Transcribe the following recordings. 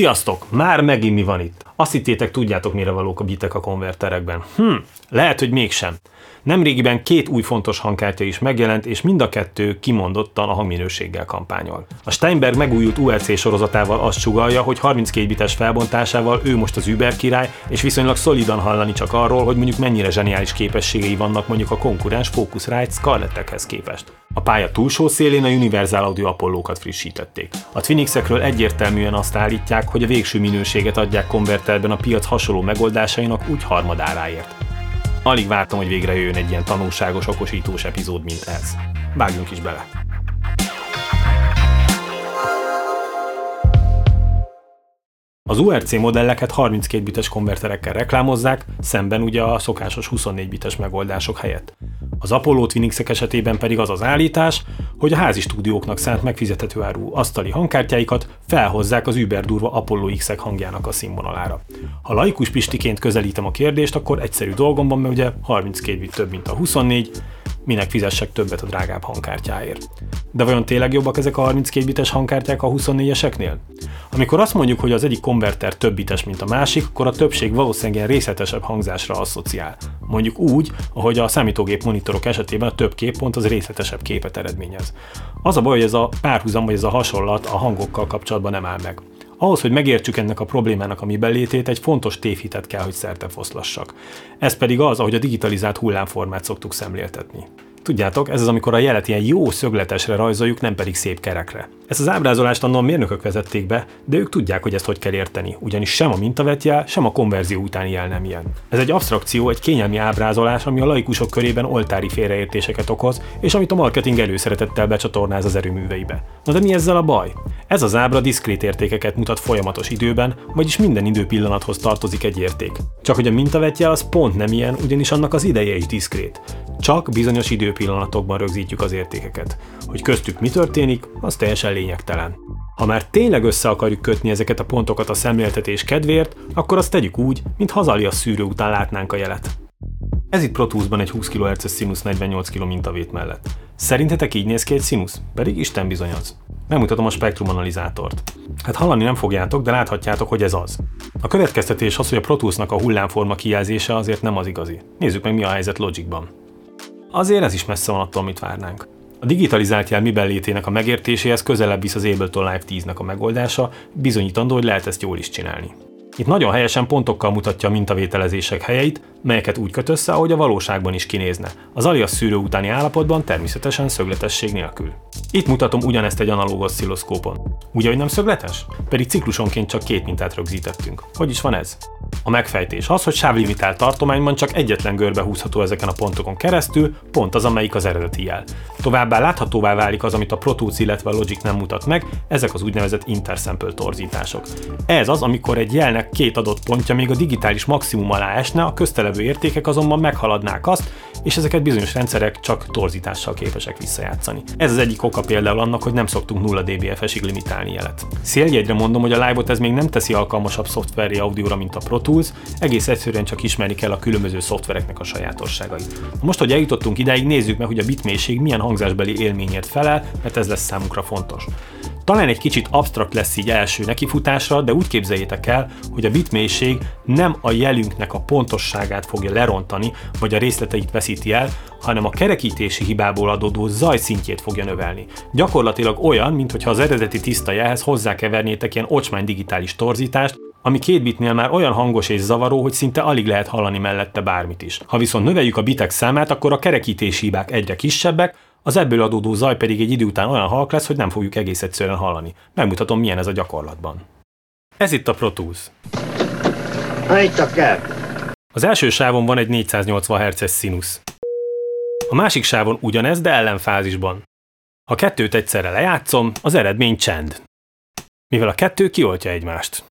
Sziasztok! Már megint mi van itt? Azt hittétek, tudjátok, mire valók a bitek a konverterekben. Hm, lehet, hogy mégsem. Nemrégiben két új fontos hangkártya is megjelent, és mind a kettő kimondottan a hangminőséggel kampányol. A Steinberg megújult ULC sorozatával azt sugalja, hogy 32 bites felbontásával ő most az Uber király, és viszonylag szolidan hallani csak arról, hogy mondjuk mennyire zseniális képességei vannak mondjuk a konkurens Focusrite Scarlettekhez képest. A pálya túlsó szélén a Universal Audio Apollo-kat frissítették. A Twinixekről egyértelműen azt állítják, hogy a végső minőséget adják konverterben a piac hasonló megoldásainak úgy harmadáráért. Alig vártam, hogy végre jöjjön egy ilyen tanulságos, okosítós epizód, mint ez. Vágjunk is bele! Az URC modelleket 32 bites konverterekkel reklámozzák, szemben ugye a szokásos 24 bites megoldások helyett. Az Apollo Twinixek esetében pedig az az állítás, hogy a házi stúdióknak szánt megfizethető áru asztali hangkártyáikat felhozzák az überdurva Apollo X-ek hangjának a színvonalára. Ha laikus pistiként közelítem a kérdést, akkor egyszerű dolgom van, mert ugye 32 bit több, mint a 24, minek fizessek többet a drágább hangkártyáért. De vajon tényleg jobbak ezek a 32 bites hangkártyák a 24-eseknél? Amikor azt mondjuk, hogy az egyik konverter több bites, mint a másik, akkor a többség valószínűleg részletesebb hangzásra asszociál. Mondjuk úgy, ahogy a számítógép monitorok esetében a több képpont az részletesebb képet eredményez. Az a baj, hogy ez a párhuzam vagy ez a hasonlat a hangokkal kapcsolatban nem áll meg. Ahhoz, hogy megértsük ennek a problémának a mi belétét, egy fontos tévhitet kell, hogy szerte foszlassak. Ez pedig az, ahogy a digitalizált hullámformát szoktuk szemléltetni. Tudjátok, ez az, amikor a jelet ilyen jó szögletesre rajzoljuk, nem pedig szép kerekre. Ezt az ábrázolást annól mérnökök vezették be, de ők tudják, hogy ezt hogy kell érteni, ugyanis sem a mintavetjel, sem a konverzió utáni jel nem ilyen. Ez egy abstrakció, egy kényelmi ábrázolás, ami a laikusok körében oltári félreértéseket okoz, és amit a marketing előszeretettel becsatornáz az erőműveibe. Na de mi ezzel a baj? Ez az ábra diszkrét értékeket mutat folyamatos időben, vagyis minden időpillanathoz tartozik egy érték. Csak hogy a mintavetje az pont nem ilyen, ugyanis annak az ideje is diszkrét. Csak bizonyos időpillanatokban rögzítjük az értékeket. Hogy köztük mi történik, az teljesen lényegtelen. Ha már tényleg össze akarjuk kötni ezeket a pontokat a szemléltetés kedvéért, akkor azt tegyük úgy, mint hazali szűrő után látnánk a jelet. Ez itt Pro egy 20 kHz színusz 48 kg mintavét mellett. Szerintetek így néz ki egy színusz? Pedig Isten bizony az. Megmutatom a spektrum analizátort. Hát hallani nem fogjátok, de láthatjátok, hogy ez az. A következtetés az, hogy a Pro a hullámforma kijelzése azért nem az igazi. Nézzük meg mi a helyzet Logicban. Azért ez is messze van attól, amit várnánk. A digitalizált jel miben létének a megértéséhez közelebb visz az Ableton Live 10-nek a megoldása, bizonyítandó, hogy lehet ezt jól is csinálni. Itt nagyon helyesen pontokkal mutatja a mintavételezések helyeit, melyeket úgy köt össze, ahogy a valóságban is kinézne. Az alias szűrő utáni állapotban természetesen szögletesség nélkül. Itt mutatom ugyanezt egy analóg oszcilloszkópon. Ugye, hogy nem szögletes? Pedig ciklusonként csak két mintát rögzítettünk. Hogy is van ez? A megfejtés az, hogy sávlimitált tartományban csak egyetlen görbe húzható ezeken a pontokon keresztül, pont az, amelyik az eredeti jel. Továbbá láthatóvá válik az, amit a Pro Tools, illetve a Logic nem mutat meg, ezek az úgynevezett intersample torzítások. Ez az, amikor egy jelnek két adott pontja még a digitális maximum alá esne, a köztelevő értékek azonban meghaladnák azt, és ezeket bizonyos rendszerek csak torzítással képesek visszajátszani. Ez az egyik oka például annak, hogy nem szoktunk 0 dBFS-ig limitálni jelet. Széljegyre mondom, hogy a live-ot ez még nem teszi alkalmasabb szoftveri audióra, mint a Pro Tools, egész egyszerűen csak ismerni kell a különböző szoftvereknek a sajátosságait. Most, hogy eljutottunk idáig, nézzük meg, hogy a bitmélység milyen hangzásbeli élményért felel, mert ez lesz számunkra fontos. Talán egy kicsit absztrakt lesz így első nekifutásra, de úgy képzeljétek el, hogy a bitmélység nem a jelünknek a pontosságát fogja lerontani, vagy a részleteit veszíti el, hanem a kerekítési hibából adódó zajszintjét fogja növelni. Gyakorlatilag olyan, mintha az eredeti tiszta jelhez hozzákevernétek ilyen ocsmány digitális torzítást, ami két bitnél már olyan hangos és zavaró, hogy szinte alig lehet hallani mellette bármit is. Ha viszont növeljük a bitek számát, akkor a kerekítési hibák egyre kisebbek, az ebből adódó zaj pedig egy idő után olyan halk lesz, hogy nem fogjuk egész egyszerűen hallani. Megmutatom, milyen ez a gyakorlatban. Ez itt a Pro Tools. itt a kell. Az első sávon van egy 480 Hz-es színusz. A másik sávon ugyanez, de ellenfázisban. Ha kettőt egyszerre lejátszom, az eredmény csend. Mivel a kettő kioltja egymást.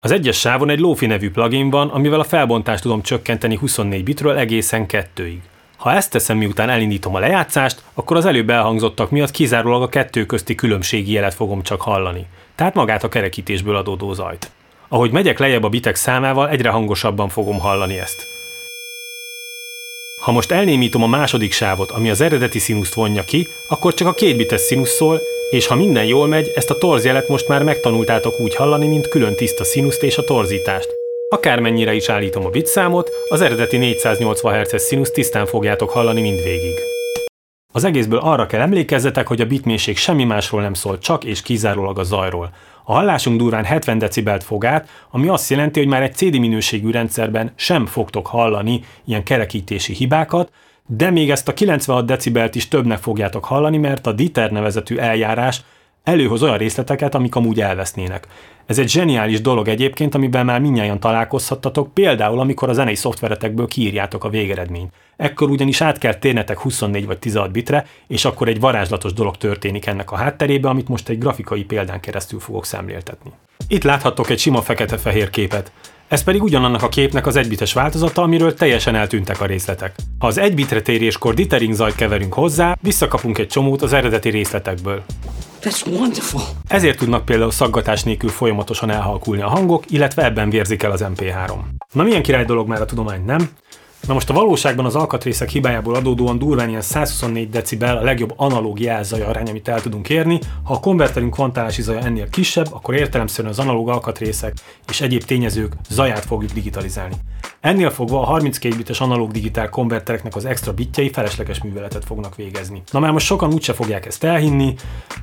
Az egyes sávon egy Lofi nevű plugin van, amivel a felbontást tudom csökkenteni 24 bitről egészen kettőig. Ha ezt teszem, miután elindítom a lejátszást, akkor az előbb elhangzottak miatt kizárólag a kettő közti különbségi jelet fogom csak hallani, tehát magát a kerekítésből adódó zajt. Ahogy megyek lejjebb a bitek számával, egyre hangosabban fogom hallani ezt. Ha most elnémítom a második sávot, ami az eredeti színuszt vonja ki, akkor csak a két bites színusz szól, és ha minden jól megy, ezt a torzjelet most már megtanultátok úgy hallani, mint külön tiszta színuszt és a torzítást. Akármennyire is állítom a bitszámot, az eredeti 480 Hz színuszt tisztán fogjátok hallani mindvégig. Az egészből arra kell emlékezzetek, hogy a bitmélység semmi másról nem szól, csak és kizárólag a zajról. A hallásunk durván 70 decibelt fog át, ami azt jelenti, hogy már egy CD minőségű rendszerben sem fogtok hallani ilyen kerekítési hibákat, de még ezt a 96 decibelt is többnek fogjátok hallani, mert a DITER nevezetű eljárás előhoz olyan részleteket, amik amúgy elvesznének. Ez egy zseniális dolog egyébként, amiben már minnyáján találkozhattatok, például amikor a zenei szoftveretekből kiírjátok a végeredményt. Ekkor ugyanis át kell térnetek 24 vagy 16 bitre, és akkor egy varázslatos dolog történik ennek a hátterébe, amit most egy grafikai példán keresztül fogok szemléltetni. Itt láthattok egy sima fekete-fehér képet. Ez pedig ugyanannak a képnek az egybites változata, amiről teljesen eltűntek a részletek. Ha az egybitre téréskor dithering zajt keverünk hozzá, visszakapunk egy csomót az eredeti részletekből. That's wonderful. Ezért tudnak például szaggatás nélkül folyamatosan elhalkulni a hangok, illetve ebben vérzik el az MP3. Na milyen király dolog már a tudomány, nem? Na most a valóságban az alkatrészek hibájából adódóan durván ilyen 124 decibel a legjobb analóg jelzaj arány, amit el tudunk érni. Ha a konverterünk kvantálási zaja ennél kisebb, akkor értelemszerűen az analóg alkatrészek és egyéb tényezők zaját fogjuk digitalizálni. Ennél fogva a 32 bites analóg digitál konvertereknek az extra bitjei felesleges műveletet fognak végezni. Na már most sokan úgyse fogják ezt elhinni,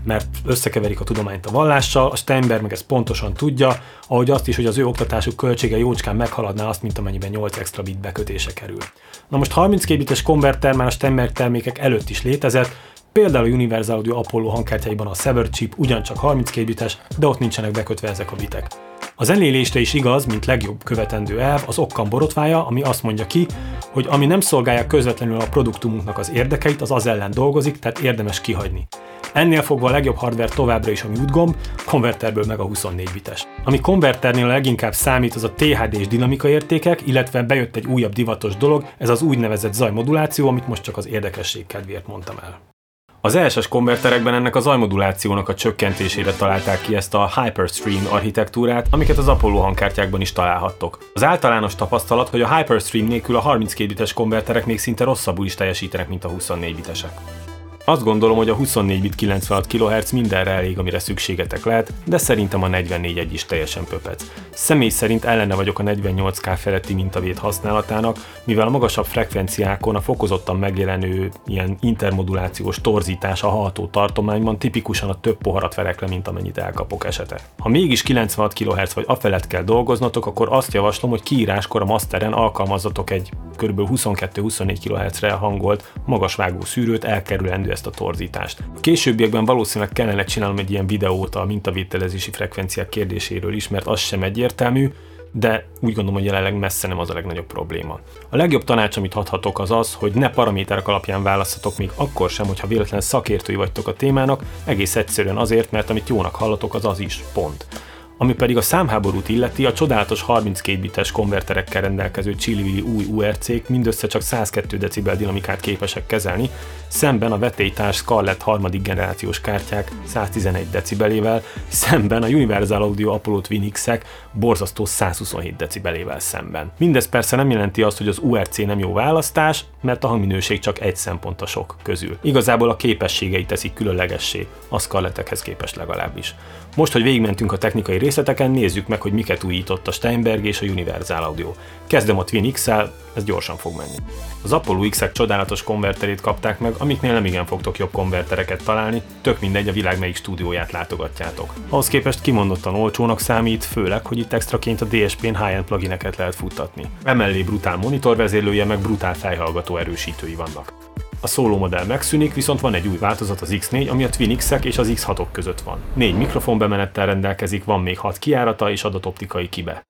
mert összekeverik a tudományt a vallással, a Steinberg meg ezt pontosan tudja, ahogy azt is, hogy az ő oktatásuk költsége jócskán meghaladná azt, mint amennyiben 8 extra bit bekötése kerül. Na most 32 bites konverter már a Steinberg termékek előtt is létezett, Például a Universal Audio Apollo hangkártyáiban a Sever chip ugyancsak 32 bites, de ott nincsenek bekötve ezek a bitek. Az zenélésre is igaz, mint legjobb követendő elv, az okkan borotvája, ami azt mondja ki, hogy ami nem szolgálja közvetlenül a produktumunknak az érdekeit, az az ellen dolgozik, tehát érdemes kihagyni. Ennél fogva a legjobb hardware továbbra is a mute gomb, konverterből meg a 24 bites. Ami konverternél leginkább számít, az a THD és dinamika értékek, illetve bejött egy újabb divatos dolog, ez az úgynevezett zajmoduláció, amit most csak az érdekesség kedvéért mondtam el. Az ESS konverterekben ennek a zajmodulációnak a csökkentésére találták ki ezt a Hyperstream architektúrát, amiket az Apollo hangkártyákban is találhattok. Az általános tapasztalat, hogy a Hyperstream nélkül a 32 bites konverterek még szinte rosszabbul is teljesítenek, mint a 24 bitesek. Azt gondolom, hogy a 24 bit 96 kHz mindenre elég, amire szükségetek lehet, de szerintem a 44 is teljesen pöpec. Személy szerint ellene vagyok a 48K feletti mintavét használatának, mivel a magasabb frekvenciákon a fokozottan megjelenő ilyen intermodulációs torzítás a hallható tartományban tipikusan a több poharat verek le, mint amennyit elkapok esete. Ha mégis 96 kHz vagy afelett kell dolgoznatok, akkor azt javaslom, hogy kiíráskor a masteren alkalmazzatok egy kb. 22-24 kHz-re hangolt, magasvágó szűrőt elkerülendő ezt a torzítást. A későbbiekben valószínűleg kellene csinálnom egy ilyen videót a mintavételezési frekvenciák kérdéséről is, mert az sem egyértelmű, de úgy gondolom, hogy jelenleg messze nem az a legnagyobb probléma. A legjobb tanács, amit adhatok, az az, hogy ne paraméterek alapján választhatok még akkor sem, hogyha véletlenül szakértői vagytok a témának, egész egyszerűen azért, mert amit jónak hallatok, az az is, pont. Ami pedig a számháborút illeti, a csodálatos 32 bites konverterekkel rendelkező Chilivili új URC-k mindössze csak 102 decibel dinamikát képesek kezelni, szemben a vetélytárs Scarlett harmadik generációs kártyák 111 decibelével, szemben a Universal Audio Apollo Twin X-ek borzasztó 127 decibelével szemben. Mindez persze nem jelenti azt, hogy az URC nem jó választás, mert a hangminőség csak egy szempont a sok közül. Igazából a képességei teszik különlegessé, a Scarlettekhez képest legalábbis. Most, hogy végigmentünk a technikai részleteken, nézzük meg, hogy miket újított a Steinberg és a Universal Audio. Kezdem a Twin X-el, ez gyorsan fog menni. Az Apollo X-ek csodálatos konverterét kapták meg, amiknél nem igen fogtok jobb konvertereket találni, tök mindegy a világ melyik stúdióját látogatjátok. Ahhoz képest kimondottan olcsónak számít, főleg, hogy itt extraként a DSP-n high-end plugineket lehet futtatni. Emellé brutál monitorvezérlője, meg brutál fejhallgató erősítői vannak. A szóló modell megszűnik, viszont van egy új változat az X4, ami a Twin x és az X6-ok között van. Négy mikrofonbemenettel rendelkezik, van még 6 kiárata és adatoptikai kibe.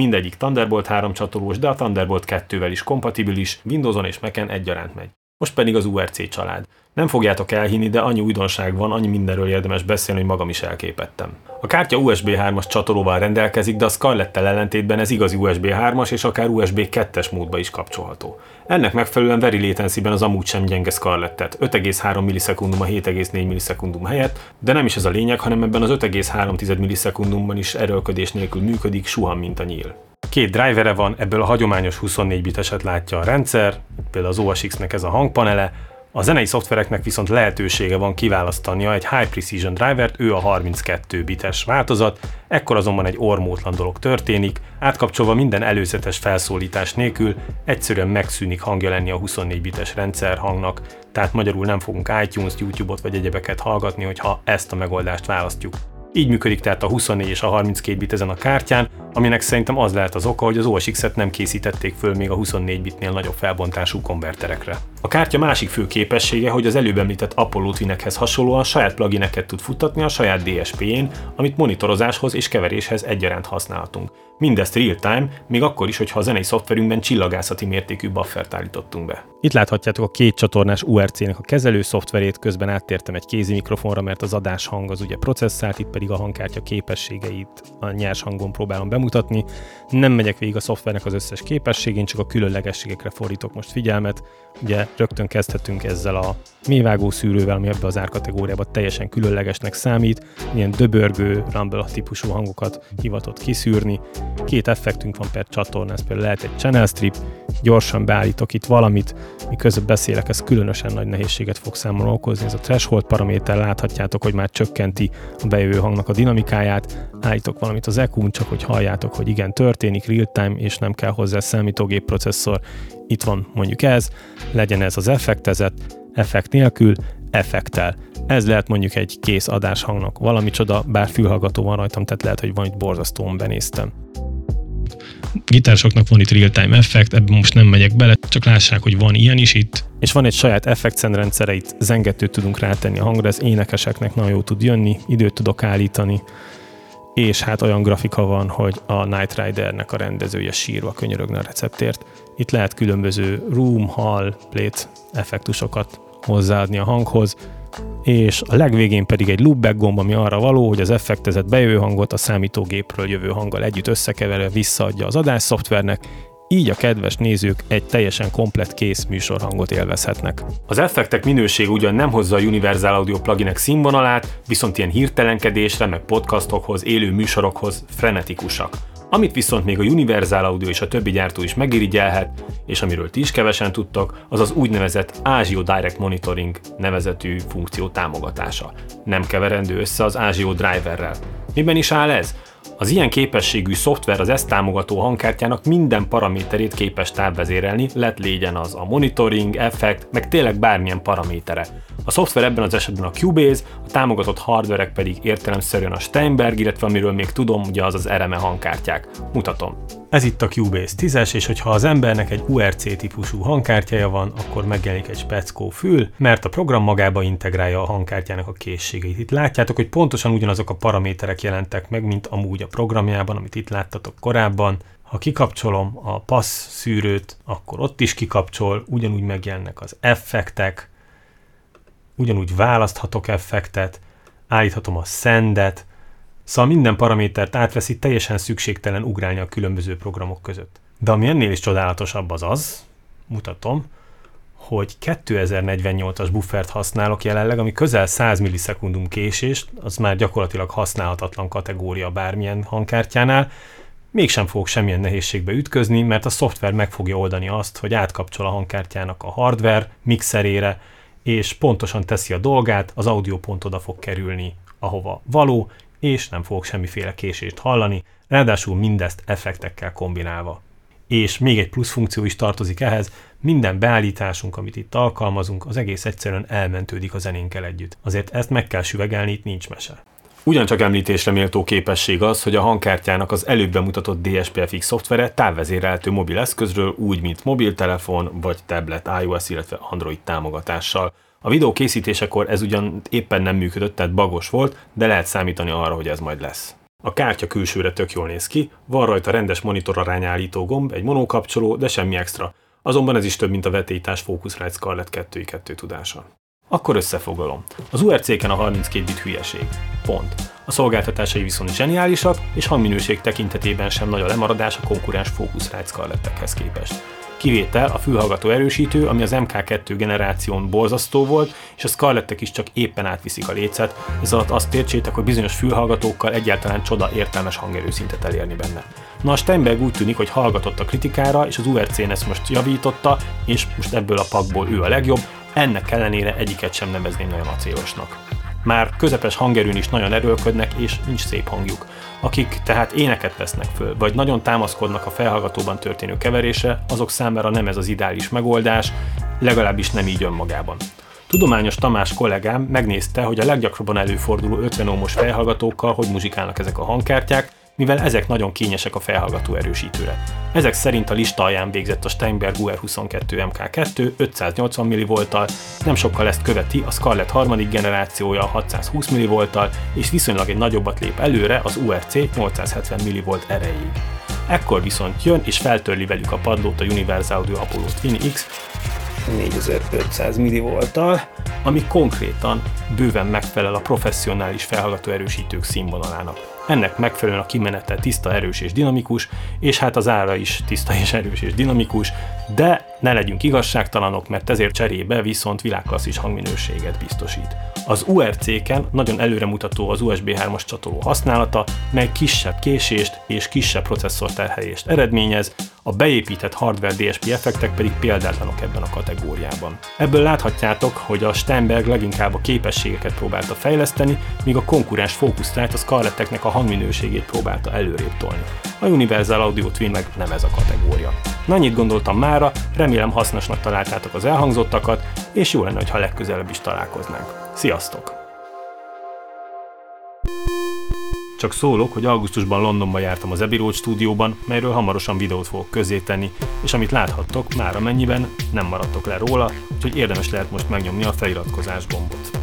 Mindegyik Thunderbolt 3 csatolós, de a Thunderbolt 2-vel is kompatibilis, Windowson és Mac-en egyaránt megy. Most pedig az URC család. Nem fogjátok elhinni, de annyi újdonság van, annyi mindenről érdemes beszélni, hogy magam is elképettem. A kártya USB 3-as csatolóval rendelkezik, de a Scarlett-tel ellentétben ez igazi USB 3-as és akár USB 2-es módba is kapcsolható. Ennek megfelelően very latency-ben az amúgy sem gyenge Scarlettet, 5,3 millisekundum a 7,4 millisekundum helyett, de nem is ez a lényeg, hanem ebben az 5,3 millisekundumban is erőlködés nélkül működik, suhan, mint a nyíl. Két drivere van, ebből a hagyományos 24 biteset látja a rendszer, például az OSX-nek ez a hangpanele, a zenei szoftvereknek viszont lehetősége van kiválasztania egy High Precision drivert, ő a 32 bites változat, ekkor azonban egy ormótlan dolog történik, átkapcsolva minden előzetes felszólítás nélkül egyszerűen megszűnik hangja lenni a 24 bites rendszer hangnak, tehát magyarul nem fogunk iTunes, YouTube-ot vagy egyebeket hallgatni, hogyha ezt a megoldást választjuk. Így működik tehát a 24 és a 32 bit ezen a kártyán, aminek szerintem az lehet az oka, hogy az OSX-et nem készítették föl még a 24 bitnél nagyobb felbontású konverterekre. A kártya másik fő képessége, hogy az előbb említett Apollo Twinekhez hasonlóan saját plugineket tud futtatni a saját DSP-jén, amit monitorozáshoz és keveréshez egyaránt használhatunk. Mindezt real-time, még akkor is, hogyha a zenei szoftverünkben csillagászati mértékű buffert állítottunk be. Itt láthatjátok a két csatornás URC-nek a kezelő szoftverét, közben áttértem egy kézi mikrofonra, mert az adás hang az ugye processzált, itt pedig a hangkártya képességeit a nyers hangon próbálom bemutatni. Nem megyek végig a szoftvernek az összes képességén, csak a különlegességekre fordítok most figyelmet. Ugye rögtön kezdhetünk ezzel a mévágó szűrővel, ami ebbe az árkategóriába teljesen különlegesnek számít, ilyen döbörgő, rumble típusú hangokat hivatott kiszűrni. Két effektünk van per csatorna, ez például lehet egy channel strip, gyorsan beállítok itt valamit, miközben beszélek, ez különösen nagy nehézséget fog számomra okozni. Ez a threshold paraméter, láthatjátok, hogy már csökkenti a bejövő hangnak a dinamikáját, állítok valamit az eq csak hogy halljátok, hogy igen, történik real-time, és nem kell hozzá számítógép processzor. Itt van mondjuk ez, legyen ez az effektezet, effekt nélkül, effektel. Ez lehet mondjuk egy kész adáshangnak valami csoda, bár fülhallgató van rajtam, tehát lehet, hogy van itt borzasztóan benéztem. Gitársoknak van itt real-time effekt, ebben most nem megyek bele, csak lássák, hogy van ilyen is itt. És van egy saját effektszend rendszere, itt zengetőt tudunk rátenni a hangra, ez énekeseknek nagyon jó tud jönni, időt tudok állítani, és hát olyan grafika van, hogy a Night Ridernek a rendezője sírva könyörögne a receptért. Itt lehet különböző room, hall, plate effektusokat hozzáadni a hanghoz, és a legvégén pedig egy loopback gomb, ami arra való, hogy az effektezett bejövő hangot a számítógépről jövő hanggal együtt összekeverve visszaadja az adás szoftvernek, így a kedves nézők egy teljesen komplett kész műsorhangot élvezhetnek. Az effektek minőség ugyan nem hozza a Universal Audio pluginek színvonalát, viszont ilyen hirtelenkedésre, meg podcastokhoz, élő műsorokhoz frenetikusak. Amit viszont még a Universal Audio és a többi gyártó is megirigyelhet, és amiről ti is kevesen tudtok, az az úgynevezett ASIO Direct Monitoring nevezetű funkció támogatása. Nem keverendő össze az ASIO driverrel. Miben is áll ez? Az ilyen képességű szoftver az ezt támogató hangkártyának minden paraméterét képes távvezérelni, lett légyen az a monitoring, effekt, meg tényleg bármilyen paramétere. A szoftver ebben az esetben a Cubase, a támogatott hardverek pedig értelemszerűen a Steinberg, illetve amiről még tudom, ugye az az RME hangkártyák. Mutatom. Ez itt a Cubase 10-es, és hogyha az embernek egy URC típusú hangkártyája van, akkor megjelenik egy speckó fül, mert a program magába integrálja a hangkártyának a készségeit. Itt látjátok, hogy pontosan ugyanazok a paraméterek jelentek meg, mint amúgy a programjában, amit itt láttatok korábban. Ha kikapcsolom a passz szűrőt, akkor ott is kikapcsol, ugyanúgy megjelennek az effektek, ugyanúgy választhatok effektet, állíthatom a sendet, szóval minden paramétert átveszi, teljesen szükségtelen ugrálni a különböző programok között. De ami ennél is csodálatosabb az az, mutatom, hogy 2048-as buffert használok jelenleg, ami közel 100 millisekundum késést, az már gyakorlatilag használhatatlan kategória bármilyen hangkártyánál, mégsem fogok semmilyen nehézségbe ütközni, mert a szoftver meg fogja oldani azt, hogy átkapcsol a hangkártyának a hardware mixerére, és pontosan teszi a dolgát, az audio pont oda fog kerülni, ahova való, és nem fogok semmiféle késést hallani, ráadásul mindezt effektekkel kombinálva. És még egy plusz funkció is tartozik ehhez, minden beállításunk, amit itt alkalmazunk, az egész egyszerűen elmentődik a zenénkkel együtt. Azért ezt meg kell süvegelni, itt nincs mese. Ugyancsak említésre méltó képesség az, hogy a hangkártyának az előbb bemutatott DSPFX szoftvere távvezérelhető mobil eszközről úgy, mint mobiltelefon vagy tablet iOS, illetve Android támogatással. A videó készítésekor ez ugyan éppen nem működött, tehát bagos volt, de lehet számítani arra, hogy ez majd lesz. A kártya külsőre tök jól néz ki, van rajta rendes monitorarányállító gomb, egy monokapcsoló, de semmi extra. Azonban ez is több, mint a vetélytás Focusrite Scarlett 2 2 tudása. Akkor összefoglalom. Az URC-ken a 32 bit hülyeség. Pont. A szolgáltatásai viszont zseniálisak, és hangminőség tekintetében sem nagy a lemaradás a konkurens Focusrite Scarlettekhez képest. Kivétel a fülhallgató erősítő, ami az MK2 generáción borzasztó volt, és a Scarlettek is csak éppen átviszik a lécet, ez alatt azt értsétek, hogy bizonyos fülhallgatókkal egyáltalán csoda értelmes hangerőszintet elérni benne. Na a Steinberg úgy tűnik, hogy hallgatott a kritikára, és az URC-n ezt most javította, és most ebből a pakból ő a legjobb, ennek ellenére egyiket sem nevezném nagyon acélosnak. Már közepes hangerőn is nagyon erőlködnek, és nincs szép hangjuk. Akik tehát éneket vesznek föl, vagy nagyon támaszkodnak a felhallgatóban történő keverése, azok számára nem ez az ideális megoldás, legalábbis nem így önmagában. Tudományos Tamás kollégám megnézte, hogy a leggyakrabban előforduló 50 ohmos felhallgatókkal hogy muzsikálnak ezek a hangkártyák, mivel ezek nagyon kényesek a felhallgató erősítőre. Ezek szerint a lista alján végzett a Steinberg UR22 MK2 580 mV-tal, nem sokkal ezt követi a Scarlett harmadik generációja 620 mV-tal, és viszonylag egy nagyobbat lép előre az URC 870 mV erejéig. Ekkor viszont jön és feltörli velük a padlót a Universal Audio Apollo Twin X 4500 mV-tal, ami konkrétan bőven megfelel a professzionális felhallgató erősítők színvonalának. Ennek megfelelően a kimenete tiszta, erős és dinamikus, és hát az ára is tiszta és erős és dinamikus, de ne legyünk igazságtalanok, mert ezért cserébe viszont világklasszis hangminőséget biztosít. Az URC-ken nagyon előremutató az USB 3-as csatoló használata, mely kisebb késést és kisebb processzorterhelést eredményez, a beépített hardware DSP effektek pedig példátlanok ebben a kategóriában. Ebből láthatjátok, hogy a Steinberg leginkább a képességeket próbálta fejleszteni, míg a konkurens fókusztrált a Scarletteknek a hangminőségét próbálta előrébb tolni. A Universal Audio Twin meg nem ez a kategória. Na gondoltam mára, remélem hasznosnak találtátok az elhangzottakat, és jó lenne, ha legközelebb is találkoznánk. Sziasztok! Csak szólok, hogy augusztusban Londonban jártam az Abbey Road stúdióban, melyről hamarosan videót fogok tenni, és amit láthattok, már amennyiben nem maradtok le róla, úgyhogy érdemes lehet most megnyomni a feliratkozás gombot.